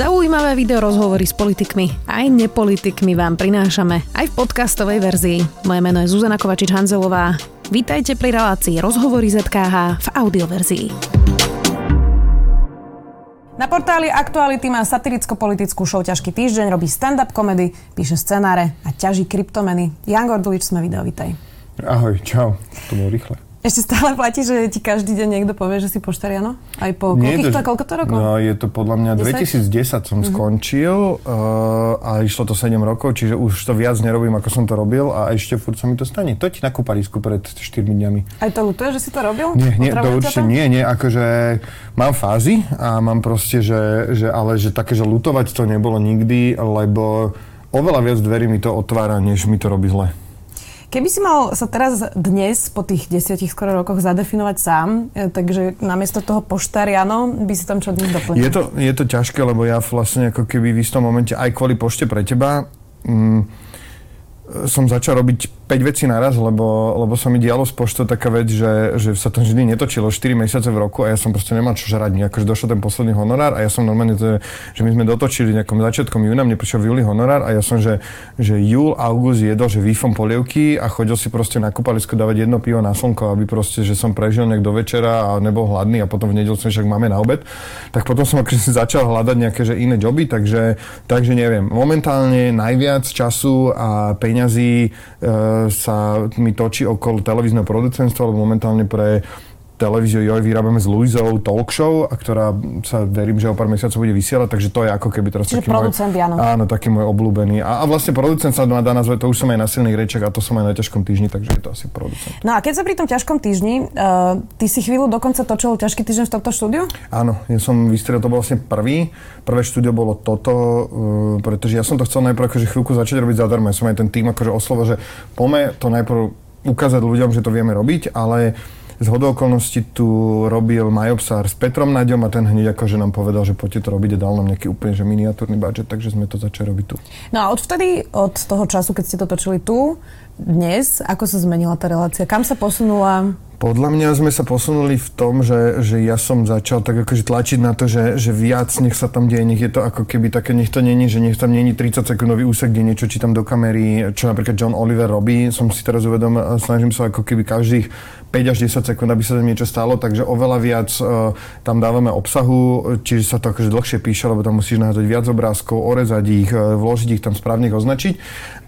Zaujímavé video rozhovory s politikmi aj nepolitikmi vám prinášame aj v podcastovej verzii. Moje meno je Zuzana Kovačič-Hanzelová. Vítajte pri relácii Rozhovory ZKH v audioverzii. Na portáli Aktuality má satiricko-politickú show Ťažký týždeň, robí stand-up komedy, píše scenáre a ťaží kryptomeny. Jan Gordulič, sme video, vítaj. Ahoj, čau. To bolo rýchle. Ešte stále platí, že ti každý deň niekto povie, že si poštariano? Aj po koľkých to, koľko to rokov? No, je to podľa mňa 10? 2010 som mm-hmm. skončil uh, a išlo to 7 rokov, čiže už to viac nerobím, ako som to robil a ešte furt sa mi to stane. To ti na kúpalisku pred 4 dňami. Aj to ľutuje, že si to robil? Nie, nie to určite nie, nie, akože mám fázy a mám proste, že, že ale že také, že lutovať to nebolo nikdy, lebo oveľa viac dverí mi to otvára, než mi to robí zle. Keby si mal sa teraz dnes po tých desiatich skoro rokoch zadefinovať sám, e, takže namiesto toho poštariano by si tam čo dnes doplnil? Je to, je to ťažké, lebo ja vlastne ako keby v istom momente aj kvôli pošte pre teba mm, som začal robiť 5 vecí naraz, lebo, lebo sa mi dialo z poštou taká vec, že, že sa to vždy netočilo 4 mesiace v roku a ja som proste nemal čo žrať. Akože došiel ten posledný honorár a ja som normálne, to, že my sme dotočili nejakom začiatkom júna, mne prišiel v júli honorár a ja som, že, že júl, august jedol, že výfom polievky a chodil si proste na kúpalisko dávať jedno pivo na slnko, aby proste, že som prežil nejak do večera a nebol hladný a potom v nedelu som však máme na obed. Tak potom som akože začal hľadať nejaké že iné joby, takže, takže neviem. Momentálne najviac času a peňazí e, sa mi točí okolo televízneho producentstva, lebo momentálne pre televíziu Joj vyrábame s Luizou talk show, a ktorá sa verím, že o pár mesiacov bude vysielať, takže to je ako keby teraz Čiže taký producent, môj, áno. áno, taký môj obľúbený. A, a vlastne producent sa dá nazvať, to už som aj na silných rečiach a to som aj na ťažkom týždni, takže je to asi producent. No a keď sa pri tom ťažkom týždni, uh, ty si chvíľu dokonca točil ťažký týždeň v tomto štúdiu? Áno, ja som vystriel, to bol vlastne prvý. Prvé štúdio bolo toto, uh, pretože ja som to chcel najprv akože chvíľku začať robiť zadarmo. Ja som aj ten tým akože oslovo, že poďme to najprv ukázať ľuďom, že to vieme robiť, ale z hodou okolností tu robil Majobsár s Petrom Naďom a ten hneď akože nám povedal, že poďte to robiť a dal nám nejaký úplne že miniatúrny budget, takže sme to začali robiť tu. No a odvtedy, od toho času, keď ste to točili tu, dnes, ako sa zmenila tá relácia? Kam sa posunula? Podľa mňa sme sa posunuli v tom, že, že ja som začal tak akože tlačiť na to, že, že viac nech sa tam deje, nech je to ako keby také, nech to není, že nech tam není 30 sekundový úsek, kde niečo čítam do kamery, čo napríklad John Oliver robí, som si teraz uvedom, snažím sa ako keby každých 5 až 10 sekúnd, aby sa tam niečo stalo, takže oveľa viac uh, tam dávame obsahu, čiže sa to akože dlhšie píše, lebo tam musíš nahádzať viac obrázkov, orezať ich, uh, vložiť ich tam správne označiť.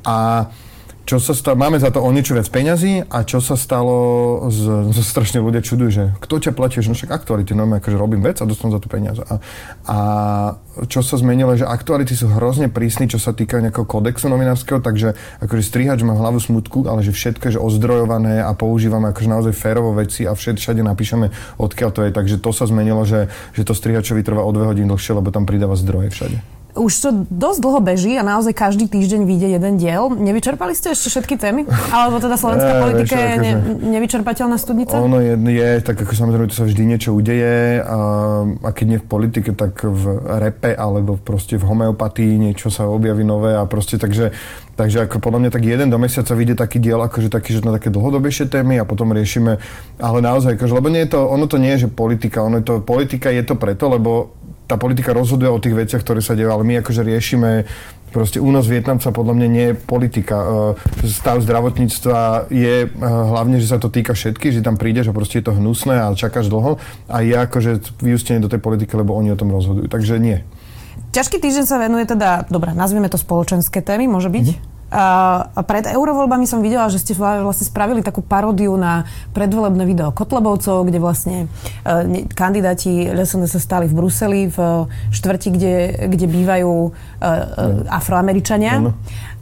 A čo sa stalo, máme za to o niečo viac peňazí a čo sa stalo, z, z strašne ľudia čudujú, že kto ťa platí, že no však aktuality, no akože robím vec a dostanem za to peniaze. A, a čo sa zmenilo, že aktuality sú hrozne prísni, čo sa týka nejakého kodexu novinárskeho, takže akože strihač má hlavu smutku, ale že všetko je ozdrojované a používame akože naozaj férovo veci a všet, všade napíšeme, odkiaľ to je, takže to sa zmenilo, že, že to strihačovi trvá o dve hodín dlhšie, lebo tam pridáva zdroje všade už to dosť dlho beží a naozaj každý týždeň vyjde jeden diel. Nevyčerpali ste ešte všetky témy? Alebo teda slovenská politika je ne, nevyčerpateľná studnica? Ono je, je, tak ako samozrejme to sa vždy niečo udeje a, a keď nie v politike, tak v repe alebo proste v homeopatii niečo sa objaví nové a proste takže Takže ako podľa mňa tak jeden do mesiaca vyjde taký diel, akože taký, že na také dlhodobejšie témy a potom riešime, ale naozaj, akože, lebo nie je to, ono to nie je, že politika, ono je to, politika je to preto, lebo tá politika rozhoduje o tých veciach, ktoré sa dejú, ale my akože riešime proste únos Vietnamca podľa mňa nie je politika. E, stav zdravotníctva je e, hlavne, že sa to týka všetkých, že tam prídeš a proste je to hnusné a čakáš dlho a je akože vyústenie do tej politiky, lebo oni o tom rozhodujú. Takže nie. Ťažký týždeň sa venuje teda, dobre, nazvieme to spoločenské témy, môže byť? Mm-hmm. Pred eurovoľbami som videla, že ste vlastne spravili takú paródiu na predvolebné video Kotlebovcov, kde vlastne e, kandidáti LSNS sa stali v Bruseli, v štvrti, kde, kde bývajú e, e, afroameričania. Ano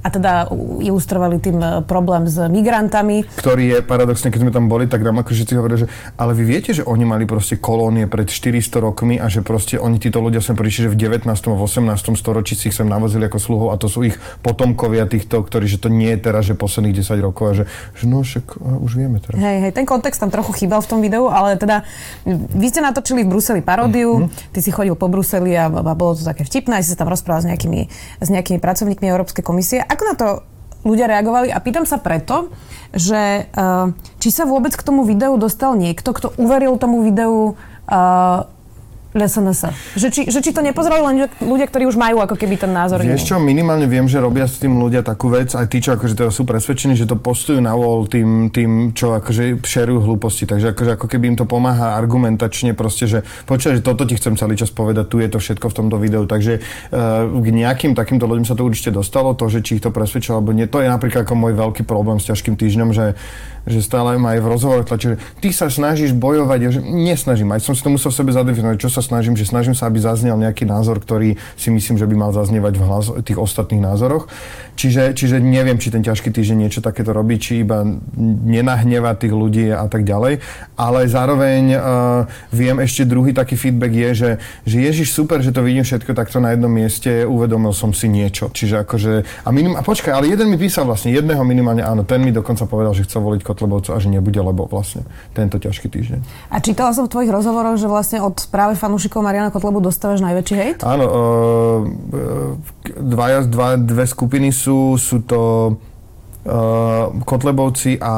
a teda ilustrovali tým e, problém s migrantami. Ktorý je paradoxne, keď sme tam boli, tak nám akože si hovoria, že ale vy viete, že oni mali proste kolónie pred 400 rokmi a že proste oni títo ľudia sem prišli, že v 19. a 18. storočí si ich sem navozili ako sluhov a to sú ich potomkovia týchto, ktorí, že to nie je teraz, že posledných 10 rokov a že, že no však už vieme teraz. Hej, hej, ten kontext tam trochu chýbal v tom videu, ale teda vy ste natočili v Bruseli paródiu, mm-hmm. ty si chodil po Bruseli a, a bolo to také vtipné, si sa tam rozprával s nejakými, s nejakými pracovníkmi Európskej komisie ako na to ľudia reagovali? A pýtam sa preto, že uh, či sa vôbec k tomu videu dostal niekto, kto uveril tomu videu uh, SNS. Že či, že či to nepozerali len ľudia, ktorí už majú ako keby ten názor. Vieš čo, minimálne viem, že robia s tým ľudia takú vec, aj tí, čo akože teda sú presvedčení, že to postujú na wall tým, tým čo akože šerujú hlúposti. Takže akože ako keby im to pomáha argumentačne proste, že počkaj, že toto ti chcem celý čas povedať, tu je to všetko v tomto videu. Takže uh, k nejakým takýmto ľuďom sa to určite dostalo, to, že či ich to presvedčilo alebo nie, to je napríklad ako môj veľký problém s ťažkým týždňom, že že stále ma aj v rozhovore tlačí, že ty sa snažíš bojovať, že nesnažím, aj som si to musel v sebe zadefinovať, čo sa snažím, že snažím sa, aby zaznel nejaký názor, ktorý si myslím, že by mal zaznievať v hlas, tých ostatných názoroch. Čiže, čiže neviem, či ten ťažký týždeň niečo takéto robí, či iba nenahneva tých ľudí a tak ďalej. Ale zároveň uh, viem ešte druhý taký feedback je, že, že Ježiš super, že to vidím všetko takto na jednom mieste, uvedomil som si niečo. Čiže akože, a, minim, a počkaj, ale jeden mi písal vlastne, jedného minimálne áno, ten mi dokonca povedal, že chce voliť Kotlebovcu a že nebude, lebo vlastne tento ťažký týždeň. A čítala som v tvojich rozhovoroch, že vlastne od práve fanúšikov Mariana Kotlebu dostávaš najväčší hejt? Áno, uh, dva, dva, dve skupiny sú, sú to uh, Kotlebovci a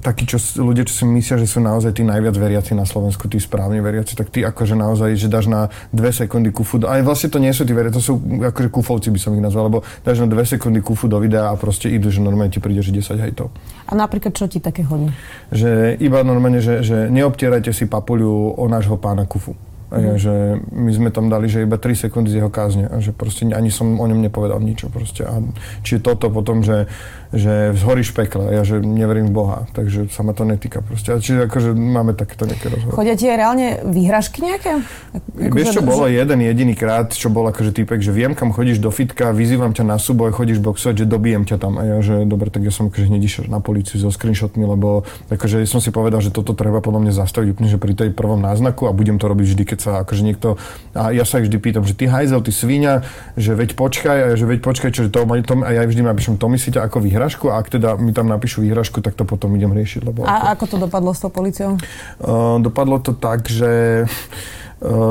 takí čo, ľudia, čo si myslia, že sú naozaj tí najviac veriaci na Slovensku, tí správne veriaci, tak ty akože naozaj, že dáš na dve sekundy kufu, aj vlastne to nie sú tí veriaci, to sú akože kufovci by som ich nazval, lebo dáš na dve sekundy kufu do videa a proste idú, že normálne ti príde, že 10 to. A napríklad čo ti také hodí? Že iba normálne, že, že neobtierajte si papuľu o nášho pána kufu. A ja, že my sme tam dali, že iba 3 sekundy z jeho kázne a že proste ani som o ňom nepovedal nič. Proste. A čiže toto potom, že že zhoríš pekle. Ja, že neverím v Boha, takže sa ma to netýka proste. Čiže akože máme takéto nejaké rozhovory. Chodia ti aj reálne výhražky nejaké? Ako Vieš, čo že... bolo jeden jediný krát, čo bol akože typek, že viem, kam chodíš do fitka, vyzývam ťa na súboj, chodíš boxovať, že dobijem ťa tam. A ja, že dobre, tak ja som akože hneď išiel na policiu so screenshotmi, lebo akože som si povedal, že toto treba podľa mňa zastaviť úplne, že pri tej prvom náznaku a budem to robiť vždy, keď sa akože niekto... A ja sa vždy pýtam, že ty hajzel, ty svíňa, že veď počkaj, a ja, že veď počkaj, čo, že to, to, a ja vždy napíšem, to myslíte ako výhražku a ak teda mi tam napíšu výhražku, tak to potom idem riešiť. Lebo a ako, ako to dopadlo s tou policiou? Uh, dopadlo to tak, že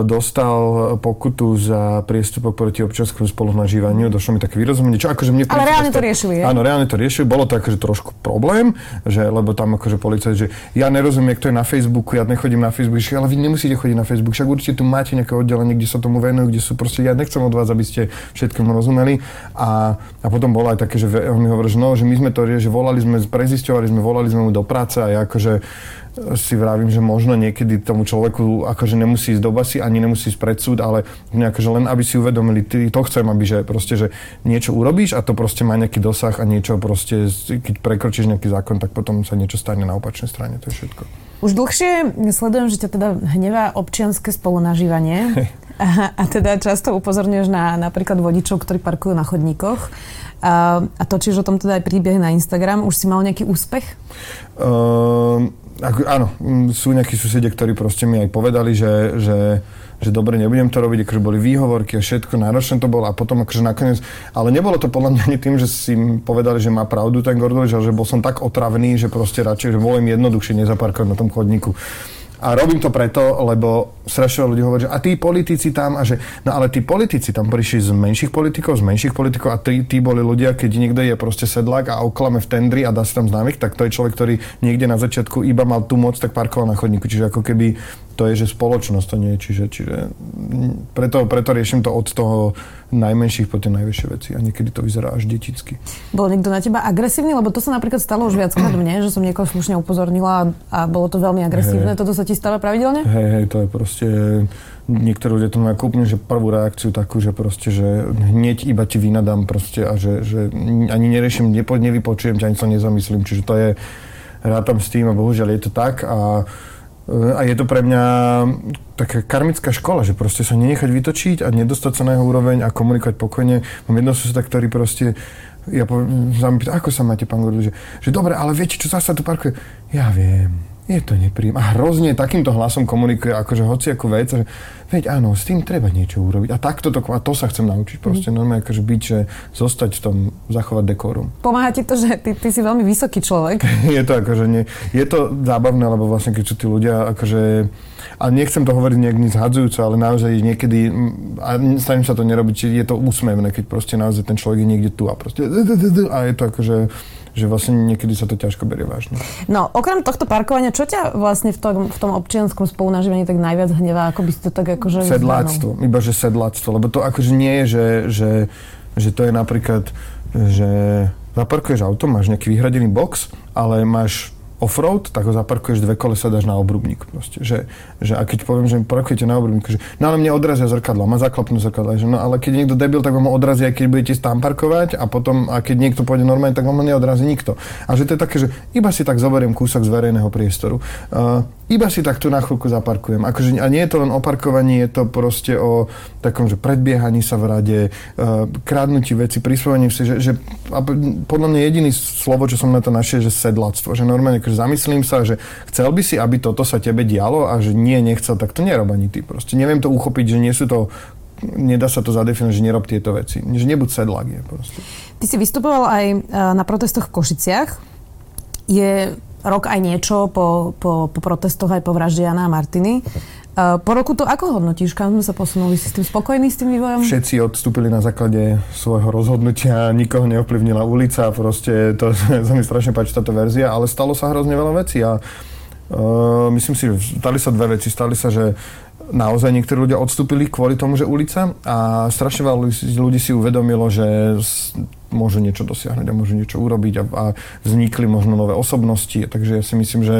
dostal pokutu za priestupok proti občianskému spolunažívaniu. Došlo mi také vyrozumenie. Čo akože mne Ale reálne to riešili, je? Áno, reálne to riešili. Bolo to akože trošku problém, že, lebo tam akože policajt, že ja nerozumiem, kto je na Facebooku, ja nechodím na Facebook, že, ale vy nemusíte chodiť na Facebook, však určite tu máte nejaké oddelenie, kde sa tomu venujú, kde sú proste, ja nechcem od vás, aby ste všetkému rozumeli. A, a potom bolo aj také, že on mi hovorí, že no, že my sme to že volali sme, prezisťovali sme, volali sme mu do práce a ja akože si vravím, že možno niekedy tomu človeku akože nemusí ísť do basy, ani nemusí ísť pred súd, ale akože len aby si uvedomili, ty, to chcem, aby že proste, že niečo urobíš a to proste má nejaký dosah a niečo proste, keď prekročíš nejaký zákon, tak potom sa niečo stane na opačnej strane, to je všetko. Už dlhšie sledujem, že ťa teda hnevá občianske spolunažívanie a, a teda často upozorňuješ na napríklad vodičov, ktorí parkujú na chodníkoch. A, a točíš o tom teda aj príbeh na Instagram. Už si mal nejaký úspech? Uh ako, áno, sú nejakí susedia, ktorí proste mi aj povedali, že, že, že dobre, nebudem to robiť, akože boli výhovorky a všetko, náročné to bolo a potom akože nakoniec, ale nebolo to podľa mňa ani tým, že si im povedali, že má pravdu ten Gordovič, ale že bol som tak otravný, že proste radšej, že volím jednoduchšie nezaparkovať na tom chodníku. A robím to preto, lebo strašne ľudí hovorí, že a tí politici tam, a že, no ale tí politici tam prišli z menších politikov, z menších politikov a tí, tí boli ľudia, keď niekto je proste sedlák a oklame v tendri a dá si tam známych, tak to je človek, ktorý niekde na začiatku iba mal tú moc, tak parkoval na chodníku. Čiže ako keby to je, že spoločnosť to nie je. Čiže, čiže preto, preto riešim to od toho najmenších po tie najväčšie veci a niekedy to vyzerá až deticky. Bol niekto na teba agresívny? Lebo to sa napríklad stalo už viackrát mne, že som niekoho slušne upozornila a, a bolo to veľmi agresívne. Hey. Toto sa ti stáva pravidelne? Hej, hej, to je proste... Niektorí ľudia to majú úplne, že prvú reakciu takú, že proste, že hneď iba ti vynadám proste a že, že ani neriešim, nepo, nevypočujem ťa, ani sa nezamyslím. Čiže to je, rátam s tým a bohužiaľ je to tak a a je to pre mňa taká karmická škola, že proste sa nenechať vytočiť a nedostať sa na jeho úroveň a komunikovať pokojne. Mám jedno suseda, ktorý proste ja poviem, ako sa máte, pán Gordu, že, že dobre, ale viete, čo zase tu parkuje? Ja viem, je to nepríjemné. A hrozne takýmto hlasom komunikuje akože hociakú vec, že veď áno, s tým treba niečo urobiť. A takto to, a to sa chcem naučiť proste, mm. normálne akože byť, že zostať v tom, zachovať dekorum. Pomáha ti to, že ty, ty si veľmi vysoký človek. je to akože nie, je to zábavné, lebo vlastne keď sú tí ľudia akože a nechcem to hovoriť nejak nič zhadzujúco, ale naozaj niekedy, a snažím sa to nerobiť, je to úsmevné, keď proste naozaj ten človek je niekde tu a proste a je to akože že vlastne niekedy sa to ťažko berie vážne. No, okrem tohto parkovania, čo ťa vlastne v tom, v tom občianskom spolunažívaní tak najviac hnevá, ako by si to tak akože... Sedláctvo, iba že sedláctvo, lebo to akože nie je, že, že, že to je napríklad, že zaparkuješ auto, máš nejaký vyhradený box, ale máš offroad, tak ho zaparkuješ dve kolesa, dáš na obrubník. Proste. Že, že, a keď poviem, že parkujete na obrubníku, že no ale mne odrazia zrkadla, má zaklapnú zrkadla, že no ale keď niekto debil, tak vám ho odrazí, aj keď budete tam parkovať a potom, a keď niekto pôjde normálne, tak vám ho neodrazí nikto. A že to je také, že iba si tak zoberiem kúsok z verejného priestoru. Uh, iba si tak tu na chvíľku zaparkujem. Akože, a nie je to len o parkovaní, je to proste o takom, že predbiehaní sa v rade, kradnutí veci, prispôsobení si, že, že a podľa mňa jediný slovo, čo som na to našiel, že sedlactvo. Že normálne, akože zamyslím sa, že chcel by si, aby toto sa tebe dialo a že nie, nechcel, tak to nerob ani ty. Proste neviem to uchopiť, že nie sú to nedá sa to zadefinovať, že nerob tieto veci. Že nebuď sedlak je proste. Ty si vystupoval aj e, na protestoch v Košiciach. Je rok aj niečo po, po, po protestoch aj po vražde Jana a Martiny. Uh, po roku to ako hodnotíš? Kam sme sa posunuli? Si s tým spokojný s tým vývojom? Všetci odstúpili na základe svojho rozhodnutia, nikoho neovplyvnila ulica, proste to sa mi strašne páči táto verzia, ale stalo sa hrozne veľa vecí a uh, myslím si, stali sa dve veci. Stali sa, že naozaj niektorí ľudia odstúpili kvôli tomu, že ulica a strašne veľa ľudí si uvedomilo, že môžu niečo dosiahnuť a môžu niečo urobiť a, a vznikli možno nové osobnosti. Takže ja si myslím, že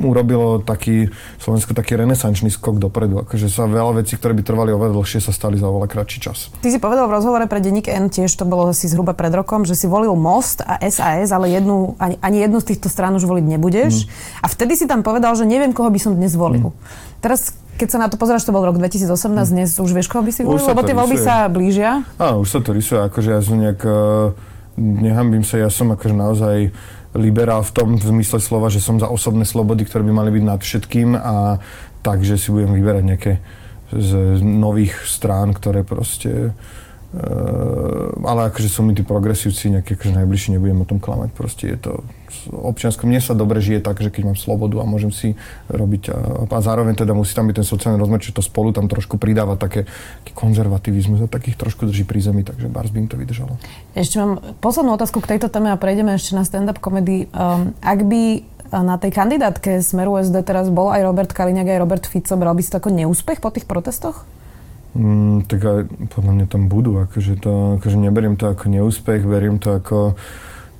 urobilo taký Slovensko taký renesančný skok dopredu. Akože sa veľa vecí, ktoré by trvali oveľa dlhšie, sa stali za oveľa kratší čas. Ty si povedal v rozhovore pre denník N, tiež to bolo asi zhruba pred rokom, že si volil Most a SAS, ale jednu, ani, ani jednu z týchto strán už voliť nebudeš. Mm. A vtedy si tam povedal, že neviem, koho by som dnes volil. Mm. Teraz keď sa na to pozráš, to bol rok 2018, hm. dnes už vieš, koho by si volil? Lebo tie voľby sa blížia. Áno, už sa to rysuje, akože ja som nejak, uh, nehambím sa, ja som akože naozaj liberál v tom v zmysle slova, že som za osobné slobody, ktoré by mali byť nad všetkým a takže si budem vyberať nejaké z nových strán, ktoré proste Uh, ale akože sú mi tí progresívci nejaké akože najbližšie, nebudem o tom klamať. Proste je to občiansko. Mne sa dobre žije tak, že keď mám slobodu a môžem si robiť a, a zároveň teda musí tam byť ten sociálny rozmer, čiže to spolu tam trošku pridáva také, také konzervativizmus a takých trošku drží pri zemi, takže Bars by im to vydržalo. Ešte mám poslednú otázku k tejto téme a prejdeme ešte na stand-up komedy. Um, ak by na tej kandidátke Smeru SD teraz bol aj Robert Kaliňák, aj Robert Fico, bral by si to ako neúspech po tých protestoch? Mm, tak aj podľa mňa tam budú, akože, to, akože neberiem to ako neúspech, beriem to ako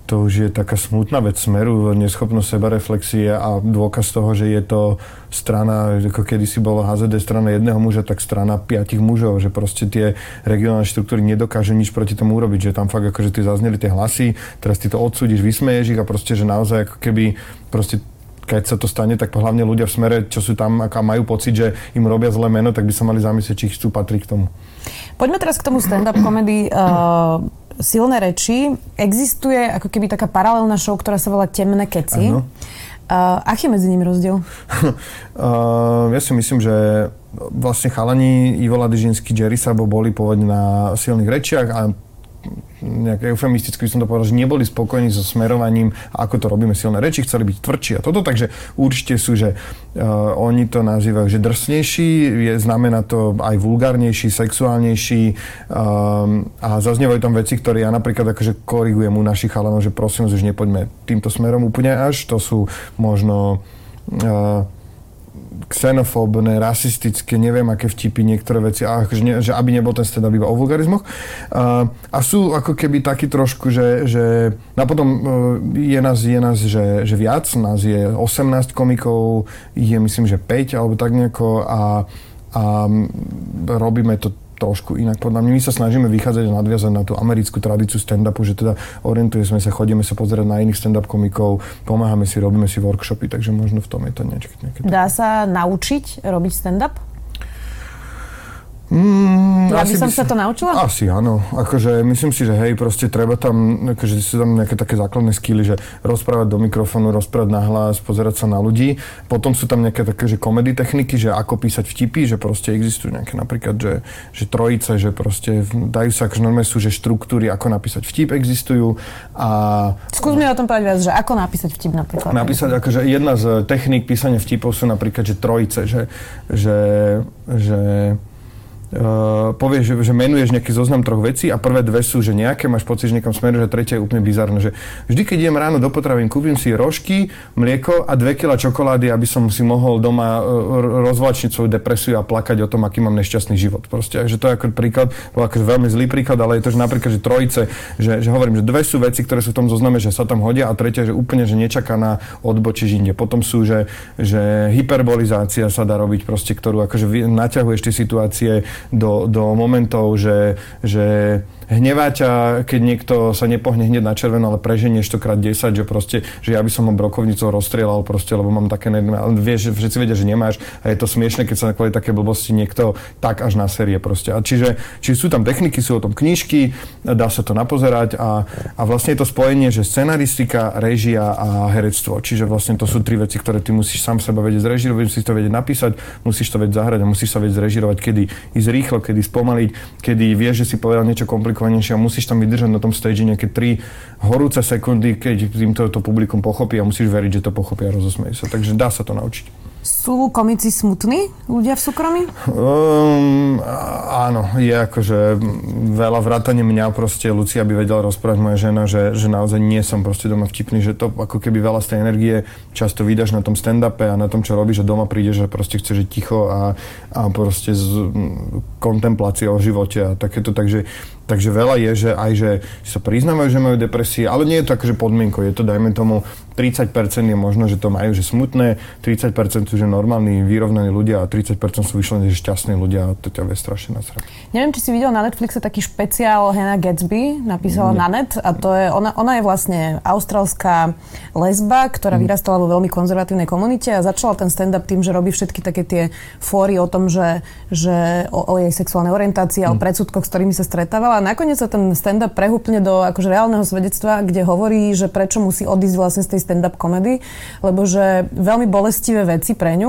to už je taká smutná vec smeru, neschopnosť sebareflexie a dôkaz toho, že je to strana, ako kedy si bolo HZD strana jedného muža, tak strana piatich mužov, že proste tie regionálne štruktúry nedokážu nič proti tomu urobiť, že tam fakt akože ty zazneli tie hlasy, teraz ty to odsúdiš, vysmeješ ich a proste, že naozaj ako keby proste keď sa to stane, tak hlavne ľudia v smere, čo sú tam, aká majú pocit, že im robia zlé meno, tak by sa mali zamyslieť, či chcú patriť k tomu. Poďme teraz k tomu stand-up komedy. Uh, silné reči. Existuje ako keby taká paralelná show, ktorá sa volá Temné keci. Uh, aký je medzi nimi rozdiel? uh, ja si myslím, že vlastne chalani Ivo Ladyžinský, Jerry Sabo boli pôvodne na silných rečiach a nejak eufemisticky by som to povedal, že neboli spokojní so smerovaním, ako to robíme silné reči, chceli byť tvrdší a toto, takže určite sú, že uh, oni to nazývajú, že drsnejší, je, znamená to aj vulgárnejší, sexuálnejší um, a zaznievajú tam veci, ktoré ja napríklad akože korigujem u našich chalanov, že prosím, že už nepoďme týmto smerom úplne až, to sú možno uh, xenofóbne, rasistické, neviem aké vtipy, niektoré veci, akože ne, že aby nebol ten stand iba o vulgarizmoch. A, a sú ako keby takí trošku, že, že no a potom e, je nás, je nás že, že viac, nás je 18 komikov, je myslím, že 5 alebo tak nejako a, a robíme to trošku inak. Podľa mňa my sa snažíme vychádzať a nadviazať na tú americkú tradíciu stand-upu, že teda orientujeme sa, chodíme sa pozerať na iných stand-up komikov, pomáhame si, robíme si workshopy, takže možno v tom je to niečo. Dá sa naučiť robiť stand-up? Mm, ja by som by sa to naučila? Asi áno. Akože myslím si, že hej, proste treba tam, akože sú tam nejaké také základné skily, že rozprávať do mikrofónu, rozprávať na hlas, pozerať sa na ľudí. Potom sú tam nejaké také, že komedy techniky, že ako písať vtipy, že proste existujú nejaké napríklad, že, že trojice, že proste dajú sa, akože normálne sú, že štruktúry, ako napísať vtip existujú. A... Skús mi o tom povedať viac, že ako napísať vtip napríklad. Napísať, akože jedna z techník písania vtipov sú napríklad, že trojice, že, že, že uh, povieš, že, že menuješ nejaký zoznam troch vecí a prvé dve sú, že nejaké, máš pocit, že niekam smeruješ a tretia je úplne bizarné. Že vždy, keď idem ráno do potravín, kúpim si rožky, mlieko a dve kila čokolády, aby som si mohol doma uh, rozvlačiť svoju depresiu a plakať o tom, aký mám nešťastný život. Proste, že to je ako príklad, bol akože veľmi zlý príklad, ale je to, že napríklad, že trojice, že, že hovorím, že dve sú veci, ktoré sú v tom zozname, že sa tam hodia a tretia, že úplne, že nečakaná odbočíš inde. Potom sú, že, že hyperbolizácia sa dá robiť proste, ktorú akože naťahuješ tie situácie do, do momentov, že, že hnevá ťa, keď niekto sa nepohne hneď na červeno, ale preženieš to krát 10, že proste, že ja by som ho brokovnicou rozstrieľal proste, lebo mám také, vieš, všetci vedia, že nemáš a je to smiešne, keď sa kvôli také blbosti niekto tak až na série proste. A čiže, čiže sú tam techniky, sú o tom knižky, dá sa to napozerať a, a vlastne je to spojenie, že scenaristika, režia a herectvo. Čiže vlastne to sú tri veci, ktoré ty musíš sám seba vedieť zrežirovať, musíš to vedieť napísať, musíš to vedieť zahrať a musíš sa vedieť zrežirovať, kedy ísť rýchlo, kedy spomaliť, kedy vieš, že si povedal niečo komplikovanejšie a musíš tam vydržať na tom stage nejaké tri horúce sekundy, keď tým to, publikum pochopí a musíš veriť, že to pochopí a rozosmejú sa. Takže dá sa to naučiť. Sú komici smutní ľudia v súkromí? Um, áno, je akože veľa vrátane mňa proste Lucia by vedela rozprávať moja žena, že, že naozaj nie som proste doma vtipný, že to ako keby veľa z tej energie často vydáš na tom stand-upe a na tom, čo robíš, že doma prídeš, že proste chceš žiť ticho a, a proste z kontemplácia o živote a takéto, takže Takže veľa je, že aj že sa priznávajú, že majú depresie, ale nie je to akože podmienko. Je to, dajme tomu, 30% je možno, že to majú, že smutné, 30% sú, že normálni, vyrovnaní ľudia a 30% sú vyšlení, že šťastní ľudia a to ťa vie strašne nasrať. Neviem, či si videl na Netflixe taký špeciál Hannah Gatsby, napísala na net a to je, ona, ona je vlastne austrálska lesba, ktorá mm. vyrastala vo veľmi konzervatívnej komunite a začala ten stand-up tým, že robí všetky také tie fóry o tom, že, že o, o jej sexuálnej orientácii a mm. o predsudkoch, s ktorými sa stretávala a nakoniec sa ten stand-up prehúpne do akože reálneho svedectva, kde hovorí, že prečo musí odísť vlastne z tej stand-up komedy, lebo že veľmi bolestivé veci pre ňu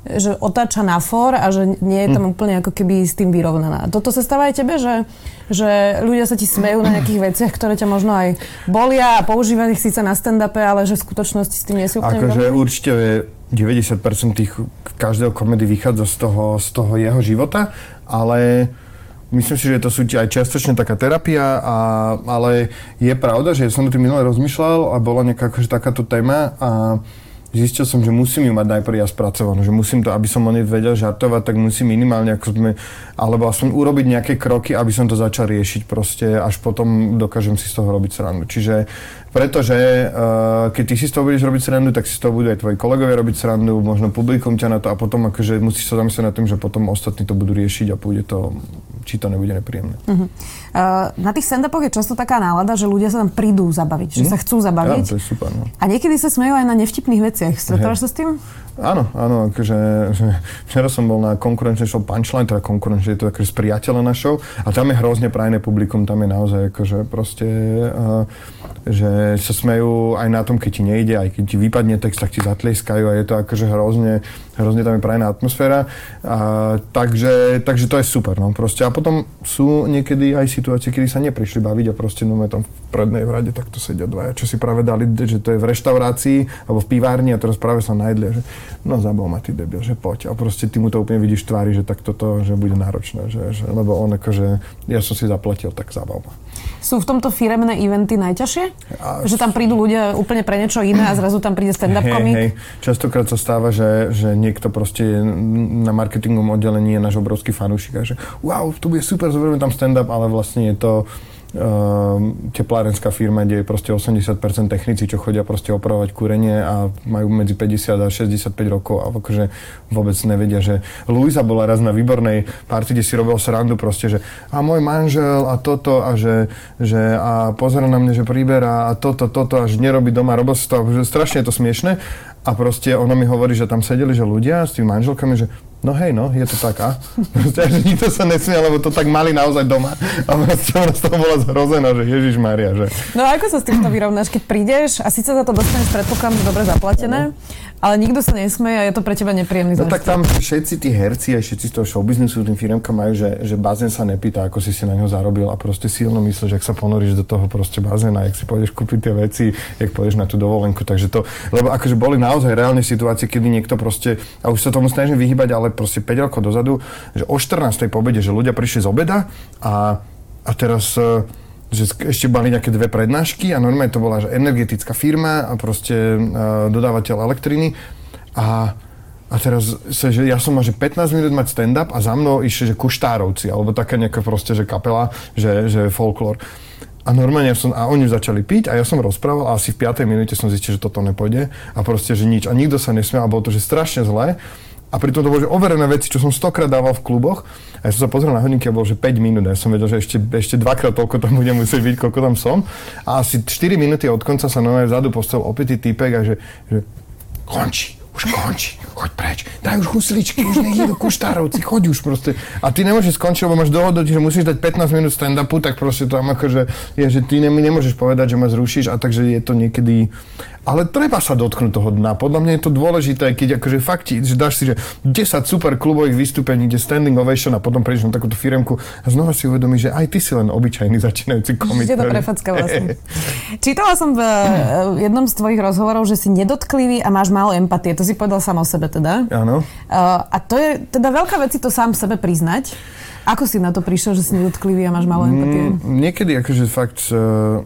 že otáča na for a že nie je tam mm. úplne ako keby s tým vyrovnaná. Toto sa stáva aj tebe, že, že ľudia sa ti smejú na nejakých veciach, ktoré ťa možno aj bolia a používajú ich síce na stand-upe, ale že v skutočnosti s tým nie sú úplne Akože určite 90% tých každého komedy vychádza z toho, z toho jeho života, ale Myslím si, že to sú aj čiastočne taká terapia, a, ale je pravda, že som to tým minule rozmýšľal a bola nejaká akože takáto téma a zistil som, že musím ju mať najprv ja spracovanú, že musím to, aby som o nej vedel žartovať, tak musím minimálne, ako sme, alebo aspoň urobiť nejaké kroky, aby som to začal riešiť proste, až potom dokážem si z toho robiť srandu. Čiže pretože uh, keď ty si z toho budeš robiť srandu, tak si z toho budú aj tvoji kolegovia robiť srandu, možno publikum ťa na to a potom akože musíš sa zamyslieť nad tým, že potom ostatní to budú riešiť a pôjde to, či to nebude nepríjemné. Uh-huh. Uh, na tých stand je často taká nálada, že ľudia sa tam prídu zabaviť, že uh-huh. sa chcú zabaviť. Ja, to je super, no. A niekedy sa smejú aj na nevtipných veciach. Stretávaš sa s tým? Áno, áno, akože, že včera som bol na konkurenčnej show Punchline, teda konkurenčne je to akože spriateľená show a tam je hrozne prajné publikum, tam je naozaj akože proste, uh, že sa smejú aj na tom, keď ti nejde, aj keď ti vypadne text, tak ti zatlieskajú a je to akože hrozne, hrozne tam je prajná atmosféra. A, takže, takže to je super, no proste. A potom sú niekedy aj situácie, kedy sa neprišli baviť a proste no tam v prednej rade takto sedia dvaja, čo si práve dali, že to je v reštaurácii alebo v pivárni a teraz práve sa najedli, že no zabil ma ty debil, že poď. A proste ty mu to úplne vidíš tvári, že tak toto, že bude náročné, že, že, lebo on akože, ja som si zaplatil, tak zabil ma. Sú v tomto firemné eventy najťažšie? A... Že tam prídu ľudia úplne pre niečo iné a zrazu tam príde stand-up hey, komik? Hej. Častokrát sa stáva, že, že niekto proste na marketingovom oddelení je náš obrovský fanúšik a že wow, to bude super, zoberieme tam stand-up, ale vlastne je to teplárenská firma, kde je proste 80% technici, čo chodia proste opravovať kúrenie a majú medzi 50 a 65 rokov a akože vôbec nevedia, že Luisa bola raz na výbornej party, kde si robil srandu proste, že a môj manžel a toto a že, že a pozera na mňa, že príberá a toto, toto a že nerobí doma robotstvo, že strašne je to smiešne a proste ona mi hovorí, že tam sedeli, že ľudia s tými manželkami, že no hej, no, je to tak, a? Nikto sa nesmie, lebo to tak mali naozaj doma. A proste ona z toho bola zhrozená, že Ježiš Maria, že... No a ako sa s týmto vyrovnáš, keď prídeš a síce za to dostaneš predpokladám, dobre zaplatené, ale nikto sa nesmeje a je to pre teba nepríjemný No tak tam všetci tí herci a všetci z toho showbiznisu, tým firmka majú, že, že bazén sa nepýta, ako si si na ňo zarobil a proste silno myslíš, že ak sa ponoríš do toho proste bazéna, jak si pôjdeš kúpiť tie veci, jak pôjdeš na tú dovolenku. Takže to, lebo akože boli naozaj reálne situácie, kedy niekto proste, a už sa tomu snažím vyhybať, ale proste 5 rokov dozadu, že o 14. pobede, že ľudia prišli z obeda a, a teraz e, že ešte mali nejaké dve prednášky a normálne to bola že energetická firma a proste uh, dodávateľ elektriny a a teraz, sa, že ja som mal, že 15 minút mať stand-up a za mnou išli, že kuštárovci, alebo taká nejaká proste, že kapela, že, že folklór. A normálne som, a oni začali piť a ja som rozprával a asi v 5. minúte som zistil, že toto nepôjde a proste, že nič. A nikto sa nesmiel a bolo to, že strašne zlé. A pritom to bolo, že overené veci, čo som stokrát dával v kluboch. A ja som sa pozrel na hodinky a bolo, že 5 minút. A ja som vedel, že ešte, ešte dvakrát toľko tam budem musieť byť, koľko tam som. A asi 4 minúty od konca sa nové vzadu postavil opäť týpek a že, že končí už končí, choď preč, daj už husličky, už nech idú kuštárovci, choď už proste. A ty nemôžeš skončiť, lebo máš dohodu, že musíš dať 15 minút stand-upu, tak proste tam akože je, že ty mi nemôžeš povedať, že ma zrušíš a takže je to niekedy ale treba sa dotknúť toho dna. Podľa mňa je to dôležité, keď akože fakt, že dáš si, že 10 super klubových vystúpení, kde standing ovation a potom prejdeš na takúto firemku a znova si uvedomíš, že aj ty si len obyčajný začínajúci komik. Je to prefacka vlastne. Čítala som v eh, jednom z tvojich rozhovorov, že si nedotklivý a máš málo empatie. To si povedal sám o sebe teda. Áno. Uh, a to je teda veľká vec si to sám sebe priznať. Ako si na to prišiel, že si nedotklivý a máš málo empatie? Mm, niekedy akože fakt uh,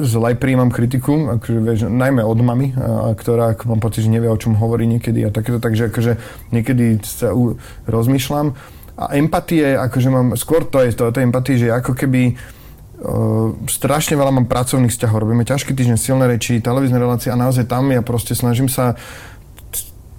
zle príjmam kritiku, akože, vieš, najmä od mamy, a, ktorá ako mám pocit, že nevie, o čom hovorí niekedy a takéto, takže akože niekedy sa u, rozmýšľam. A empatie, akože mám, skôr to je to, to empatie, že ako keby Uh, strašne veľa mám pracovných vzťahov, robíme ťažký týždeň, silné reči, televízne relácie a naozaj tam ja proste snažím sa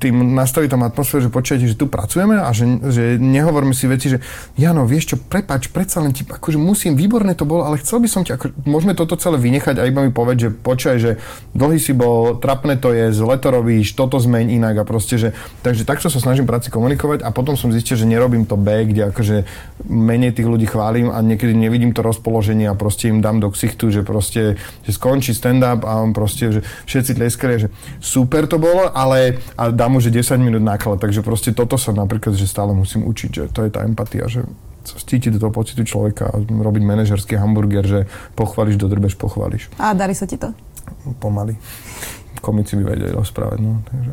tým nastaviť tam atmosféru, že počujete, že tu pracujeme a že, že nehovorme si veci, že Jano, vieš čo, prepač, predsa len ti, akože musím, výborné to bolo, ale chcel by som ti, ako, môžeme toto celé vynechať a iba mi povedať, že počkaj, že dlhý si bol, trapné to je, zle to robíš, toto zmeň inak a proste, že, takže takto sa snažím práci komunikovať a potom som zistil, že nerobím to B, kde akože menej tých ľudí chválim a niekedy nevidím to rozpoloženie a proste im dám do ksichtu, že proste, že skončí stand-up a on proste, že všetci tleskali, že super to bolo, ale a dám mu, že 10 minút náklad. Takže proste toto sa napríklad, že stále musím učiť, že to je tá empatia, že sa cítiť do toho pocitu človeka a robiť manažerský hamburger, že pochváliš, dodrbeš, pochváliš. A darí sa ti to? Pomaly. Komici by vedeli rozprávať, no. Takže.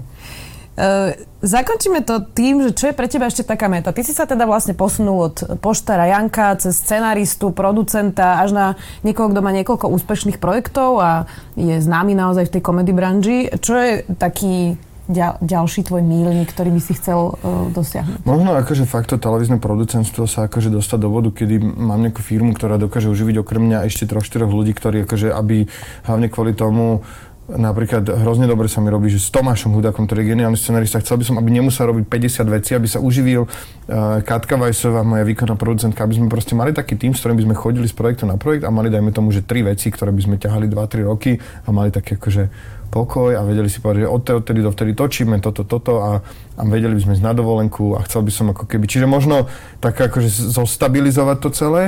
Uh, zakončíme to tým, že čo je pre teba ešte taká meta. Ty si sa teda vlastne posunul od poštára Janka cez scenáristu, producenta až na niekoho, kto má niekoľko úspešných projektov a je známy naozaj v tej komedy branži. Čo je taký ďal, ďalší tvoj mílnik, ktorý by si chcel uh, dosiahnuť? Možno akože fakt to televízne producentstvo sa akože dostať do bodu, kedy mám nejakú firmu, ktorá dokáže uživiť okrem mňa ešte troch, štyroch ľudí, ktorí akože, aby hlavne kvôli tomu napríklad hrozne dobre sa mi robí, že s Tomášom Hudakom, ktorý je geniálny scenarista, chcel by som, aby nemusel robiť 50 vecí, aby sa uživil uh, Katka Vajsová, moja výkonná producentka, aby sme proste mali taký tým, s ktorým by sme chodili z projektu na projekt a mali, dajme tomu, že tri veci, ktoré by sme ťahali 2-3 roky a mali také akože pokoj a vedeli si povedať, že od odtedy do vtedy točíme toto, toto a, a vedeli by sme ísť na dovolenku a chcel by som ako keby, čiže možno tak akože zostabilizovať to celé,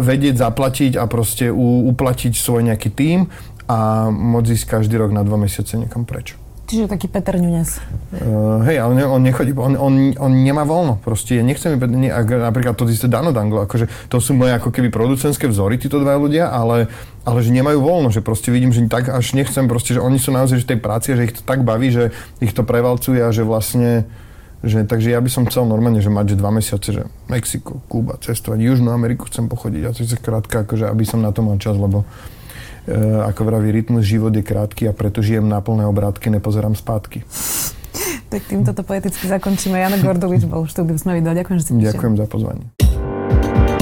vedieť zaplatiť a proste uplatiť svoj nejaký tím a môcť ísť každý rok na dva mesiace niekam preč. Čiže taký Peter Nunes. Uh, hej, ale on, nechodí, on, on, on nemá voľno, proste, ja nechcem, ne, napríklad to isté Dano Danglo, akože to sú moje ako keby producentské vzory, títo dva ľudia, ale, ale že nemajú voľno, že proste vidím, že tak až nechcem, proste, že oni sú naozaj v tej práci, že ich to tak baví, že ich to prevalcuje a že vlastne, že, takže ja by som chcel normálne, že mať že dva mesiace, že Mexiko, Kuba, cestovať, Južnú Ameriku chcem pochodiť a to je krátka, akože aby som na to mal čas, lebo ako vraví, rytmus život je krátky a preto žijem na plné obrátky, nepozerám spátky. Tak týmto to poeticky zakončíme. Jana Gordovič bol v štúdiu s. Ďakujem, že si Ďakujem za pozvanie.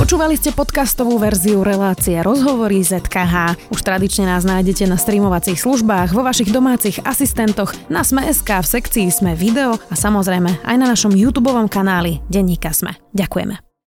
Počúvali ste podcastovú verziu relácie Rozhovory ZKH. Už tradične nás nájdete na streamovacích službách, vo vašich domácich asistentoch, na Sme.sk, v sekcii Sme video a samozrejme aj na našom YouTube kanáli Denníka Sme. Ďakujeme.